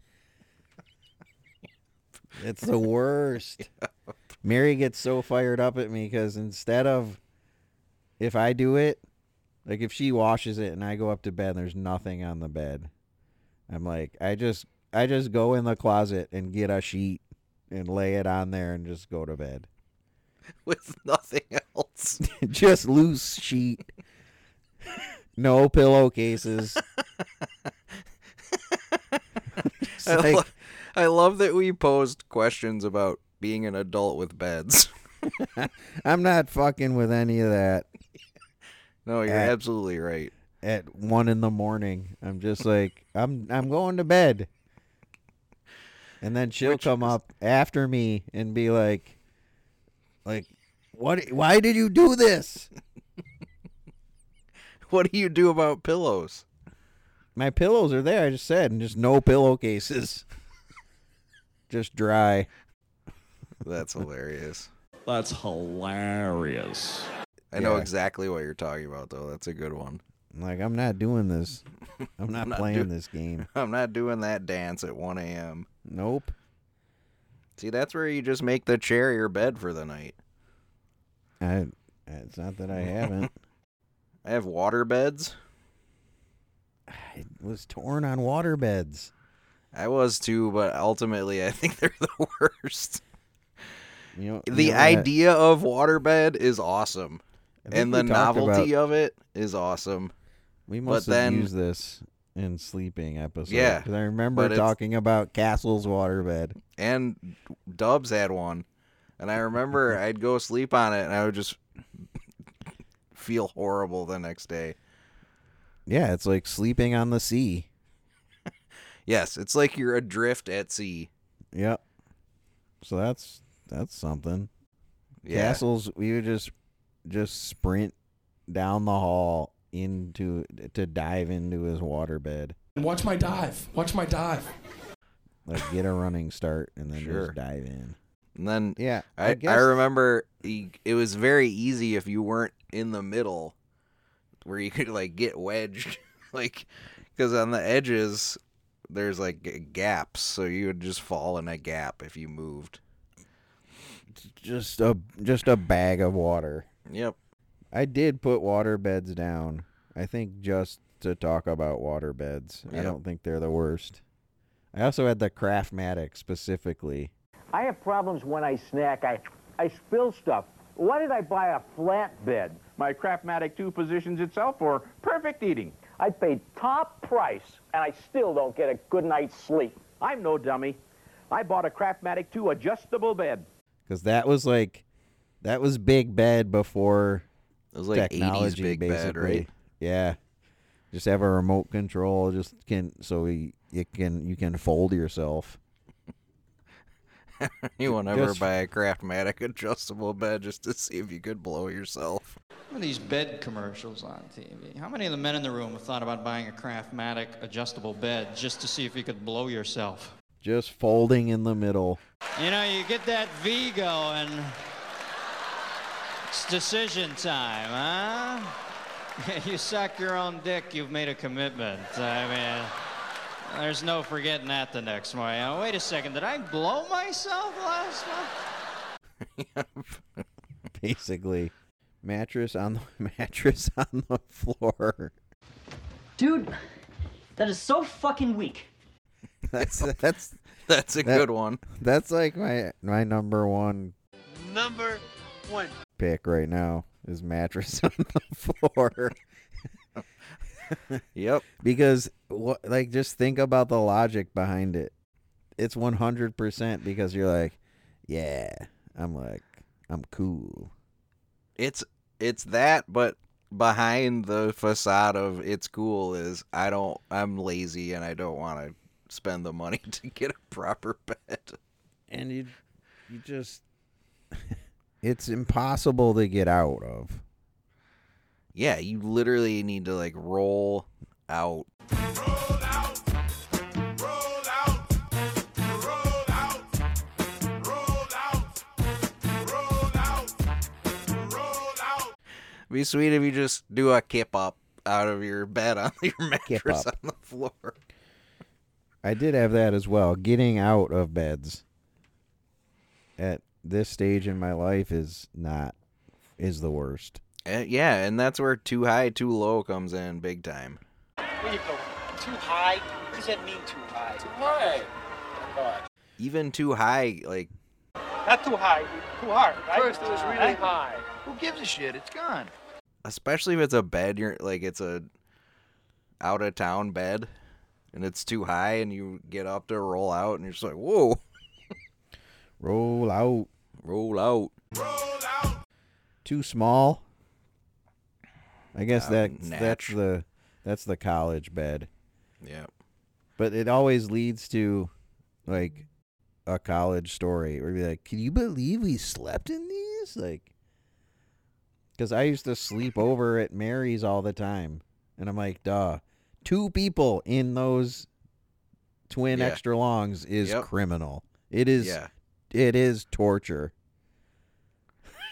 It's the worst. Mary gets so fired up at me because instead of if I do it, like if she washes it and I go up to bed and there's nothing on the bed, I'm like, I just I just go in the closet and get a sheet and lay it on there and just go to bed. with nothing else. just loose sheet. No pillowcases. I, like- lo- I love that we posed questions about being an adult with beds. I'm not fucking with any of that. No, you're At- absolutely right. At one in the morning, I'm just like, I'm I'm going to bed. And then she'll come up after me and be like, like, what? Why did you do this? What do you do about pillows? My pillows are there. I just said, and just no pillowcases. just dry. That's hilarious. That's hilarious. I know Yeah. exactly what you're talking about, though. That's a good one. Like I'm not doing this. I'm not, not playing do- this game. I'm not doing that dance at 1 a.m. Nope. See, that's where you just make the chair your bed for the night. I. It's not that I haven't. I have water beds. I was torn on water beds. I was too, but ultimately, I think they're the worst. You know, The you know idea of waterbed is awesome, and the novelty about- of it is awesome. We but must have then, used this in sleeping episode. Yeah, 'cause I remember talking about Castle's waterbed. and Dubs had one, and I remember I'd go sleep on it, and I would just feel horrible the next day. Yeah, it's like sleeping on the sea. Yes, it's like you're adrift at sea. Yep. So that's that's something. Yeah. Castles, we would just just sprint down the hall into to dive into his waterbed. And watch my dive. Watch my dive. Like get a running start and then Sure. just dive in. And then Yeah, I I, I, guess- remember he, it was very easy if you weren't in the middle, where you could like get wedged, like because on the edges there's like g- gaps, so you would just fall in a gap if you moved. Just a just a bag of water. Yep. I did put water beds down. I think just to talk about water beds. I don't think they're the worst. I also had the Craftmatic specifically. I have problems when I snack. I, I spill stuff. Why did I buy a flatbed? My Craftmatic 2 positions itself for perfect eating. I paid top price, and I still don't get a good night's sleep. I'm no dummy. I bought a Craftmatic 2 adjustable bed. because that was like that was big bed before It was like 80s technology, big bed, basically. right? Yeah, just have a remote control. Just can so you, you can you can fold yourself. you won't ever Just- buy a Craftmatic adjustable bed just to see if you could blow yourself. Some of these bed commercials on TV. How many of the men in the room have thought about buying a Craftmatic adjustable bed just to see if you could blow yourself? Just folding in the middle. You know, you get that V going. It's decision time, huh? you suck your own dick, you've made a commitment. I mean, there's no forgetting that the next morning. Now, wait a second, did I blow myself last month? Basically, mattress on the mattress on the floor. Dude, that is so fucking weak. That's that's That's a that- good one. That's like my my number one Number one. Pick right now is mattress on the floor. Yep. Because what like just think about the logic behind it. It's 100% because you're like, yeah, I'm like I'm cool. It's it's that, but behind the facade of it's cool is I don't I'm lazy and I don't want to spend the money to get a proper bed. And you you just it's impossible to get out of. Yeah, you literally need to like roll out. Be sweet if you just do a kip up out of your bed on your mattress on the floor. I did have that as well. Getting out of beds at this stage in my life is not is the worst. Uh, yeah, and that's where too high, too low comes in big time. Where you go? Too high? What does that mean, too high? Too high. God. Even too high, like Not too high, too hard, right? First it was really Huh? high. Who gives a shit? It's gone. especially if it's a bed you're like it's a out of town bed and it's too high and you get up to roll out and you're just like whoa Roll out. roll out Roll out. Too small. I guess Uh, that's that's the that's the college bed. yeah But it always leads to like a college story where you're like, Can you believe we slept in these? Like because I used to sleep over at Mary's all the time. And I'm like, duh. Two people in those twin Yeah. extra longs is Yep. criminal. It is Yeah. It is torture.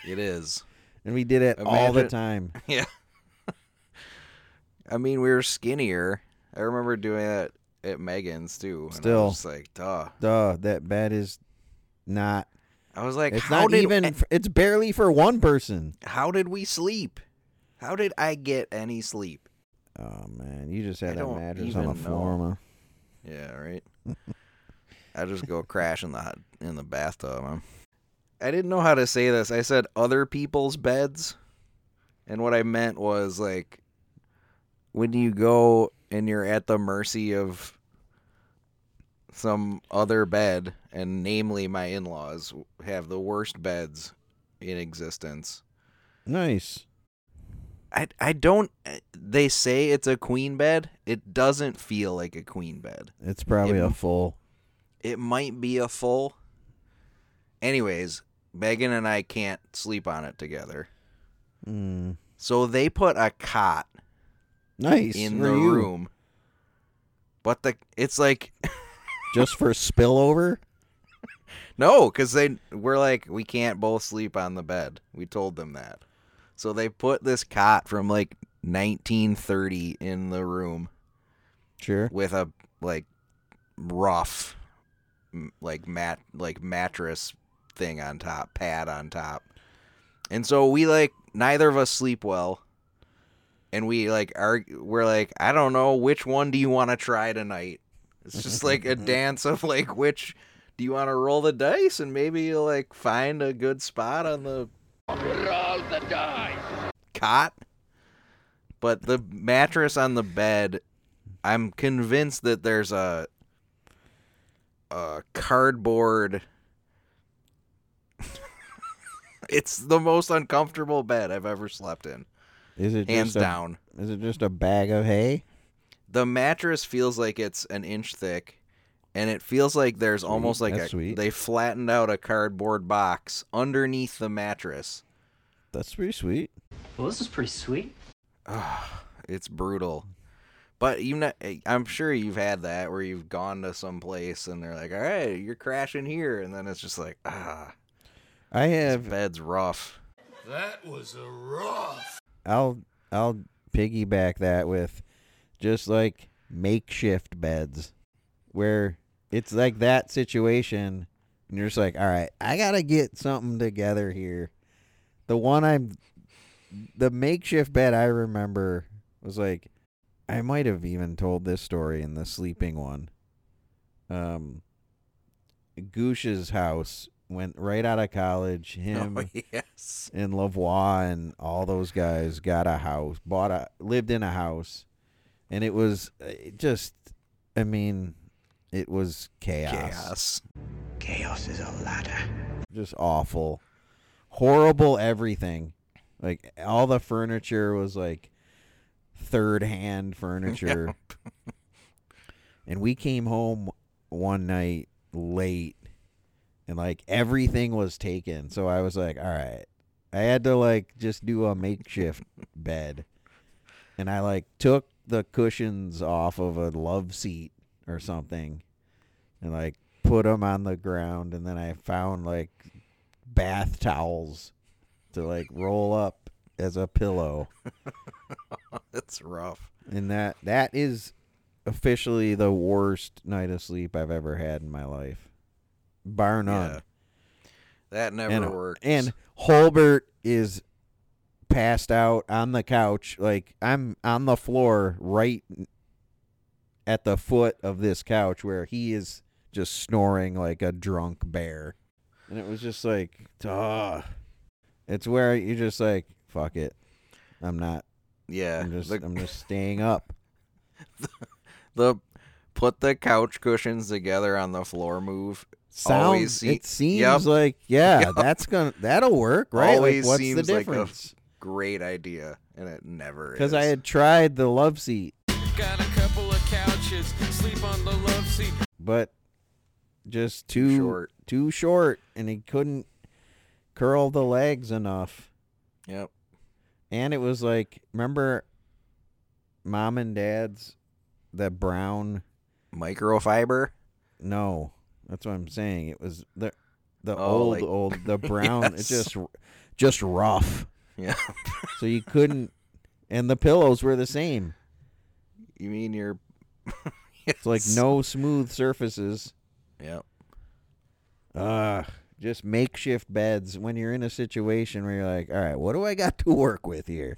it is And we did it all the Imagine- time. yeah i mean we were skinnier i remember doing that at megan's too and I Still. was just like duh Duh, that bed is not i was like it's how not did even f- it's barely for one person. how did we sleep how did i get any sleep Oh man, you just had I that don't mattress on the even floor, know. man. Yeah, right. I just go crash in the in the bathtub. Man. I didn't know how to say this. I said other people's beds, and what I meant was like when you go and you're at the mercy of some other bed, and namely my in-laws have the worst beds in existence. Nice. I I don't. They say it's a queen bed. It doesn't feel like a queen bed. It's probably It- a full. It might be a full. Anyways, Megan and I can't sleep on it together. Mm. So they put a cot Nice. in the you. room. But the it's like just for spillover. no, because they we're like we can't both sleep on the bed. We told them that, so they put this cot from like 1930 in the room Sure. with a like rough, like mat like mattress thing on top, pad on top, and so we like neither of us sleep well. And we like are we're like I don't know which one do you want to try tonight, It's just like a dance of like which do you want to roll the dice and maybe you'll like find a good spot on the Roll the dice. cot. But the mattress on the bed, I'm convinced that there's a a cardboard It's the most uncomfortable bed I've ever slept in. Is it hands just a- down? Is it just a bag of hay? The mattress feels like it's an inch thick, and it feels like there's almost like That's a sweet. they flattened out a cardboard box underneath the mattress. That's pretty sweet. Well, this is pretty sweet. It's brutal. But you know, I'm sure you've had that where you've gone to some place and they're like, "All right, you're crashing here," and then it's just like, ah, I this have. bed's rough. That was a rough. I'll I'll piggyback that with just like makeshift beds where it's like that situation and you're just like, all right, I gotta get something together here. The one I'm the makeshift bed I remember was like I might have even told this story in the sleeping one. Um Goosh's house went right out of college. Him Oh, yes. and Lavoie and all those guys got a house, bought a, lived in a house, and it was uh, it just, I mean, it was chaos. Chaos. Chaos is a ladder. Just awful, horrible everything. Like all the furniture was like third hand furniture. and we came home one night late and like everything was taken. So I was like, all right. I had to like just do a makeshift bed. And I like took the cushions off of a love seat or something and like put them on the ground and then I found like bath towels to like roll up as a pillow. It's rough. And that that is officially the worst night of sleep I've ever had in my life. Bar none. Yeah. That never and, works. And Holbert is passed out on the couch. Like I'm on the floor right at the foot of this couch where he is just snoring like a drunk bear. And it was just like, ah. It's where you're just like, fuck it. I'm not. Yeah. I'm just, the- I'm just staying up. the put the couch cushions together on the floor move Sounds, always se- it seems Yep. like, yeah, Yep. that's gonna, that'll work, right? Always like, what's seems the like a difference? great idea, and it never Because. I had tried the love seat, Got a couple of couches, sleep on the love seat. but just too short. too short, and he couldn't curl the legs enough. Yep. And it was like, remember, mom and dad's that brown microfiber. No, that's what I'm saying. It was the the Oh, old like- old the brown. It's just just rough. Yeah. so you couldn't, and the pillows were the same. You mean your? It's like no smooth surfaces. Yep. Uh just makeshift beds when you're in a situation where you're like, all right, what do I got to work with here?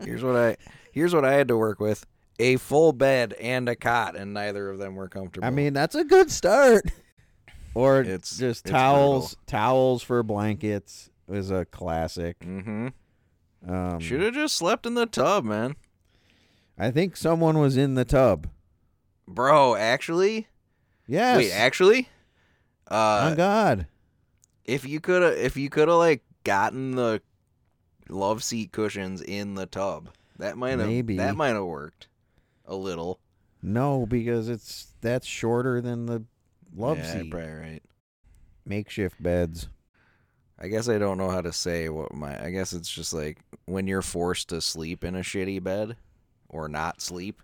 Here's what I here's what I had to work with: a full bed and a cot, and neither of them were comfortable. I mean, that's a good start. Or It's- just it's towels, towels for blankets is a classic. Mm-hmm. Um, should have just slept in the tub, man. I think someone was in the tub. Bro, actually, Yes. wait, actually, uh, On God. if you could have, if you could have like gotten the love seat cushions in the tub, that might have Maybe. that might have worked a little. No, because it's that's shorter than the love yeah, seat. Probably right. Makeshift beds. I guess I don't know how to say what my. I guess it's just like when you're forced to sleep in a shitty bed or not sleep.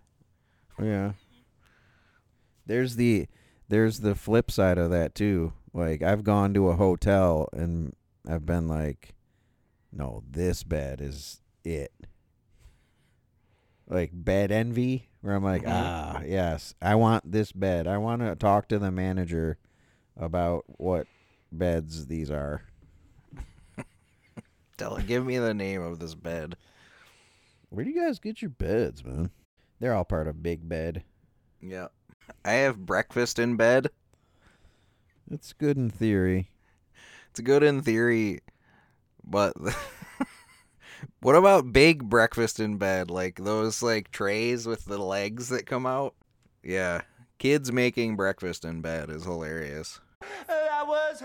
Yeah. There's the there's the flip side of that too. Like I've gone to a hotel and I've been like, no, this bed is it. Like bed envy, where I'm like, Mhm. ah, yes, I want this bed. I want to talk to the manager about what beds these are. Tell give me the name of this bed. Where do you guys get your beds, man? They're all part of Big Bed. Yeah. I have breakfast in bed. It's good in theory. It's good in theory, but what about big breakfast in bed? Like those like trays with the legs that come out? Yeah. Kids making breakfast in bed is hilarious. That was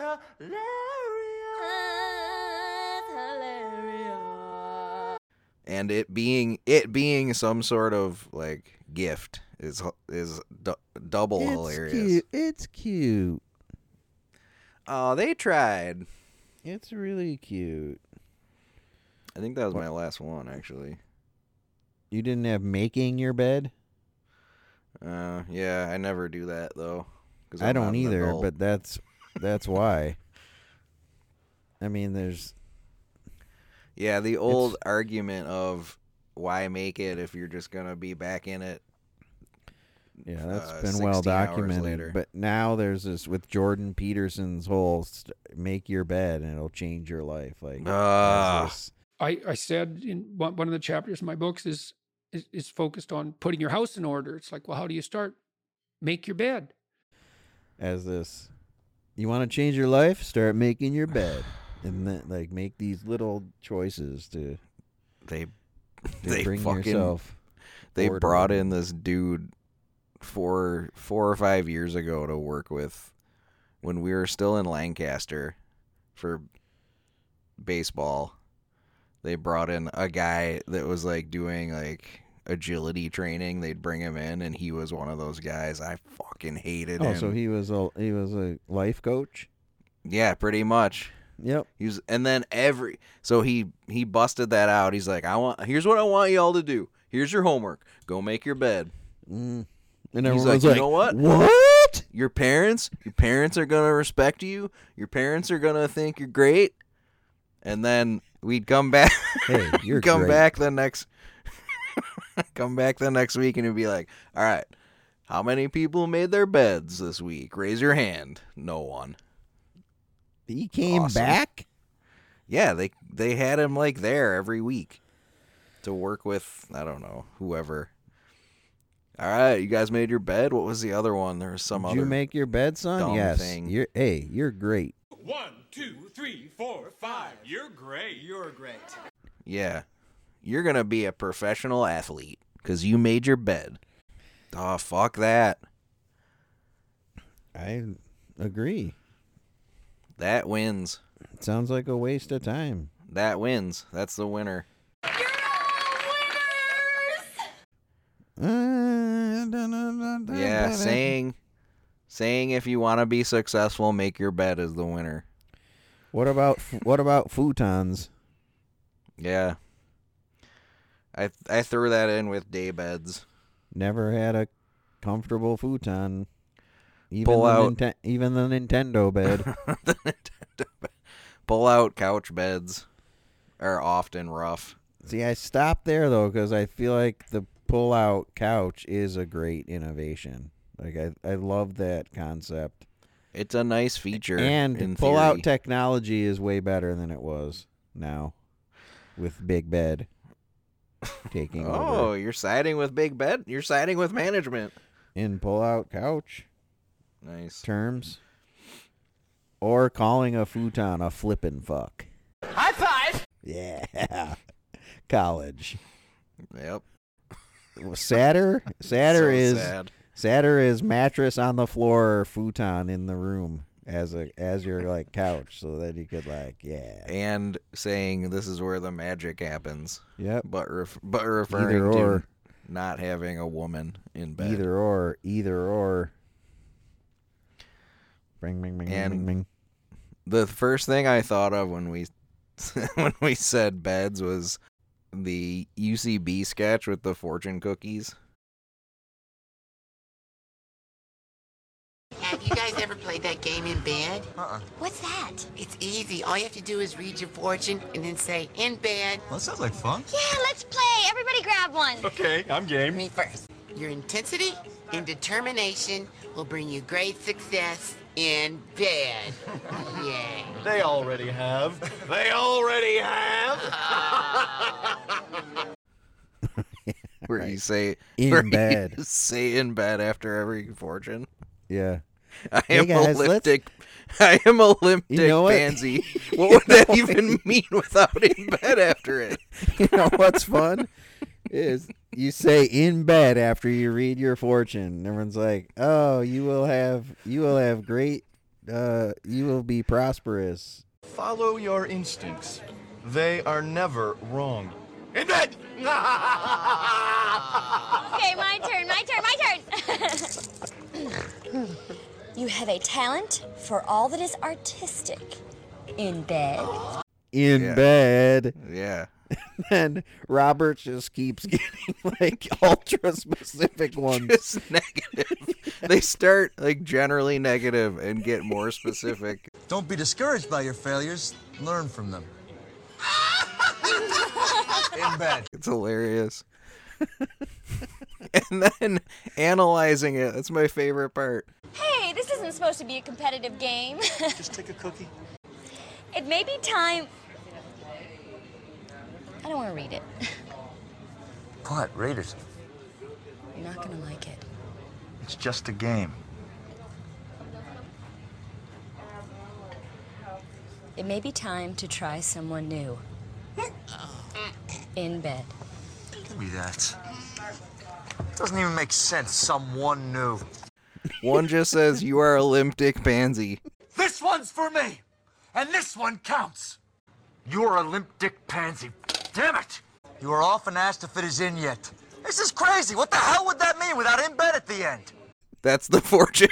And it being it being some sort of like gift is is du- double It's hilarious. cute. It's cute. Oh, they tried. It's really cute. I think that was my last one actually. You didn't have making your bed? Uh, yeah, I never do that though. 'cause I I'm not don't either, but that's that's why. I mean, there's Yeah, the old argument of why make it if you're just gonna be back in it. Yeah, that's uh, been well documented. But now there's this with Jordan Peterson's whole st- make your bed and it'll change your life. Like has Ah. I, I said in one, one of the chapters in my books is, is is focused on putting your house in order. It's like, well, how do you start? Make your bed. as this you want to change your life start making your bed and then like make these little choices to They to they bring fucking yourself they order. brought in this dude four four or five years ago to work with when we were still in Lancaster for baseball. They brought in a guy that was like doing like agility training. They'd bring him in, and he was one of those guys. I fucking hated oh him. so he was a he was a life coach Yeah, pretty much. Yep. He was, and then every so he he busted that out. He's like, I want here's what I want y'all to do. Here's your homework. Go make your bed. Mm. And He's like, you know what? What? Your parents, your parents are gonna respect you. Your parents are gonna think you're great. And then we'd come back. Hey, you're come great. back the next. come back the next week, and it'd be like, all right, how many people made their beds this week? Raise your hand. No one. he came Awesome. back Yeah, they they had him like there every week to work with. I don't know whoever. All right, you guys made your bed. What was the other one? There was some Did other. you make your bed son dumb yes thing. you're hey you're great One, two, three, four, five. You're great. You're great. Yeah, you're gonna be a professional athlete because you made your bed. Oh fuck that! i agree That wins. sounds like a waste of time That wins. That's the winner. Yeah, saying saying if you want to be successful, make your bed is the winner. what about what about futons Yeah. I I threw that in with day beds. never had a comfortable futon even Pull the out- Ninten- even the Nintendo bed the Nintendo bed. Pull out couch beds are often rough. See, I stopped there though because I feel like the pull-out couch is a great innovation. Like I, I love that concept. It's a nice feature. in And pull-out technology is way better than it was now, with Big Bed taking Oh, over. Oh, you're siding with Big Bed. You're siding with management. In pull-out couch Nice. terms, or calling a futon a flippin' fuck. High five! Yeah, college. Yep. Sadder, sadder So is sad. sadder is mattress on the floor, or futon in the room as a as your like couch, so that you could like yeah. And saying this is where the magic happens. Yep. But ref- but referring Either to or. not having a woman in bed. Either or, either or. Bing, bing, bing, And- bing, bing. The first thing I thought of when we when we said beds was the UCB sketch with the fortune cookies. Have you guys ever played that game in bed? Uh-uh. What's that? It's easy. All you have to do is read your fortune and then say, in bed. Well, that sounds like fun. Yeah, let's play. Everybody grab one. Okay, I'm game. Me first. Your intensity and determination will bring you great success in bed. Yay. They already have. They already have. where you say In where you bed. say in bed after every fortune. Yeah. I Hey, am guys, a let's- I am a limp You dick know what? pansy. What would that even mean without in bed after it? you know what's fun is you say in bed after you read your fortune. Everyone's like, "Oh, you will have you will have great uh you will be prosperous." Follow your instincts. They are never wrong. In bed! Okay, my turn, my turn, my turn. you have a talent for all that is artistic. In bed. In Yeah. bed. Yeah. And Robert just keeps getting like ultra specific ones. Just negative. they start like generally negative and get more specific. Don't be discouraged by your failures. Learn from them. In bed. It's hilarious. and then analyzing it. That's my favorite part. Hey, this isn't supposed to be a competitive game. Just take a cookie. it may be time. I don't want to read it. What? Read it. You're not gonna like it. It's just a game. It may be time to try someone new. In bed. Give me that. Doesn't even make sense. Someone new. One just says you are a limp dick pansy. This one's for me, and this one counts. You're a limp dick pansy. Damn it! You are often asked if it is in yet. This is crazy. What the hell would that mean without in bed at the end? That's the fortune.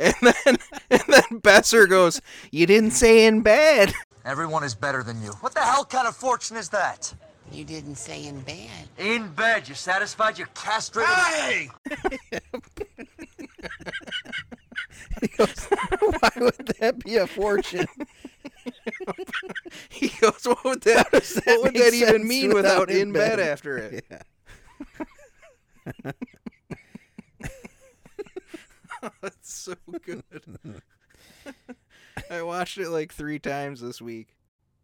And then and then Besser goes, You didn't say in bed. Everyone is better than you. What the hell kind of fortune is that? You didn't say in bed. In bed. You satisfied? You're castrated. Hey! He goes, Why would that be a fortune? He goes, What would that, that what would that even mean without without in bed bed? after it? Yeah. That's so good. I watched it like three times this week.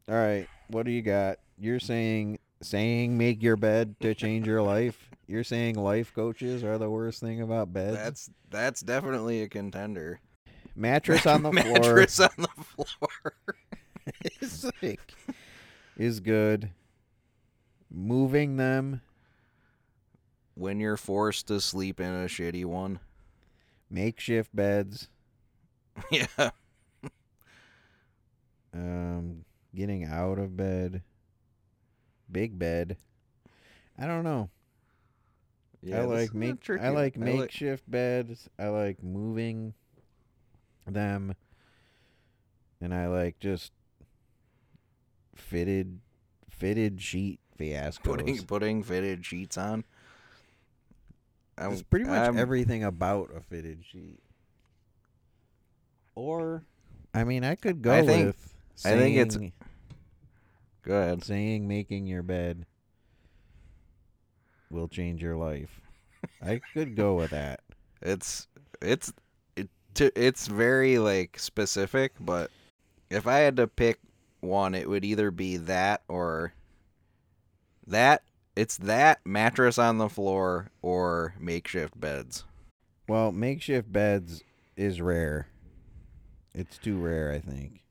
All right, what do you got? You're saying saying make your bed to change your life. You're saying life coaches are the worst thing about beds. That's that's definitely a contender. mattress on the floor Mattress on the floor. is is good. Moving them, when you're forced to sleep in a shitty one. makeshift beds, Yeah. um, getting out of bed, big bed. I don't know. Yeah, I like make tricky. I like I like- makeshift beds. I like moving them, and I like just fitted fitted sheet fiascos. Putting putting fitted sheets on. I'm, It's pretty much I'm- everything about a fitted sheet. Or, I mean, I could go I think- with. I think it's- saying- Go ahead. Saying making your bed will change your life. I could go with that. It's it's it to, it's very like specific, but if I had to pick one, it would either be that or that. It's that mattress on the floor or makeshift beds. Well, makeshift beds is rare. It's too rare, I think.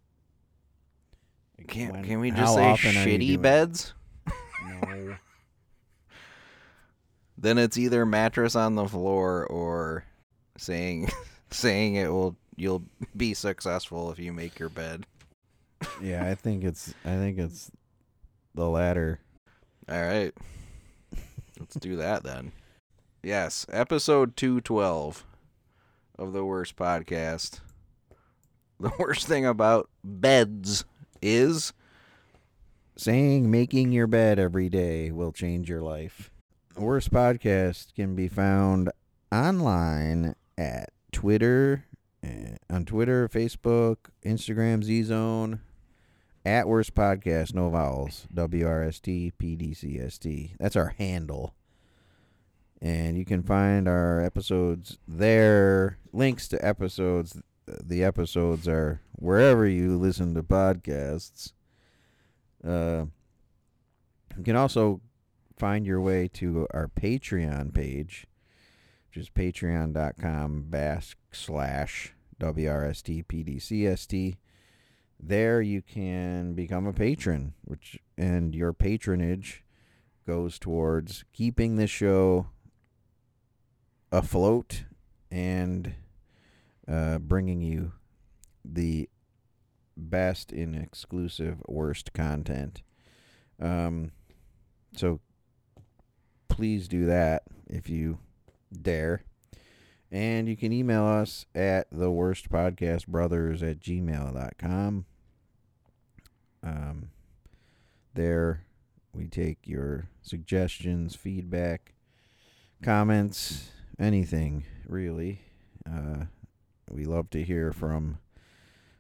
Can When- can we just say often are you doing shitty beds? No. Then it's either mattress on the floor or saying saying it will you'll be successful if you make your bed. Yeah, I think it's. I think it's the latter. All right. Let's do that then. Yes, episode 212 of the worst podcast. The worst thing about beds is Saying making your bed every day will change your life. The Worst Podcast can be found online at Twitter, uh, on Twitter, Facebook, Instagram, Z Zone, at Worst Podcast, no vowels, W R S T P D C S T. That's our handle. And you can find our episodes there. Links to episodes. The episodes are wherever you listen to podcasts. Uh, you can also find your way to our Patreon page, which is patreon.com backslash WRSTPDCST. There you can become a patron, which and your patronage goes towards keeping the show afloat and uh, bringing you the best in exclusive worst content. Um, so please do that if you dare. And you can email us at the worst podcast brothers at gmail.com. Um, there we take your suggestions, feedback, comments, anything really. Uh, we love to hear from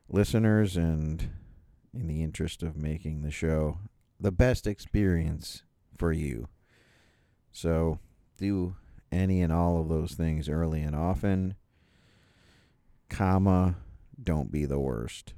listeners and in the interest of making the show the best experience for you. So do any and all of those things early and often. Comma, don't be the worst.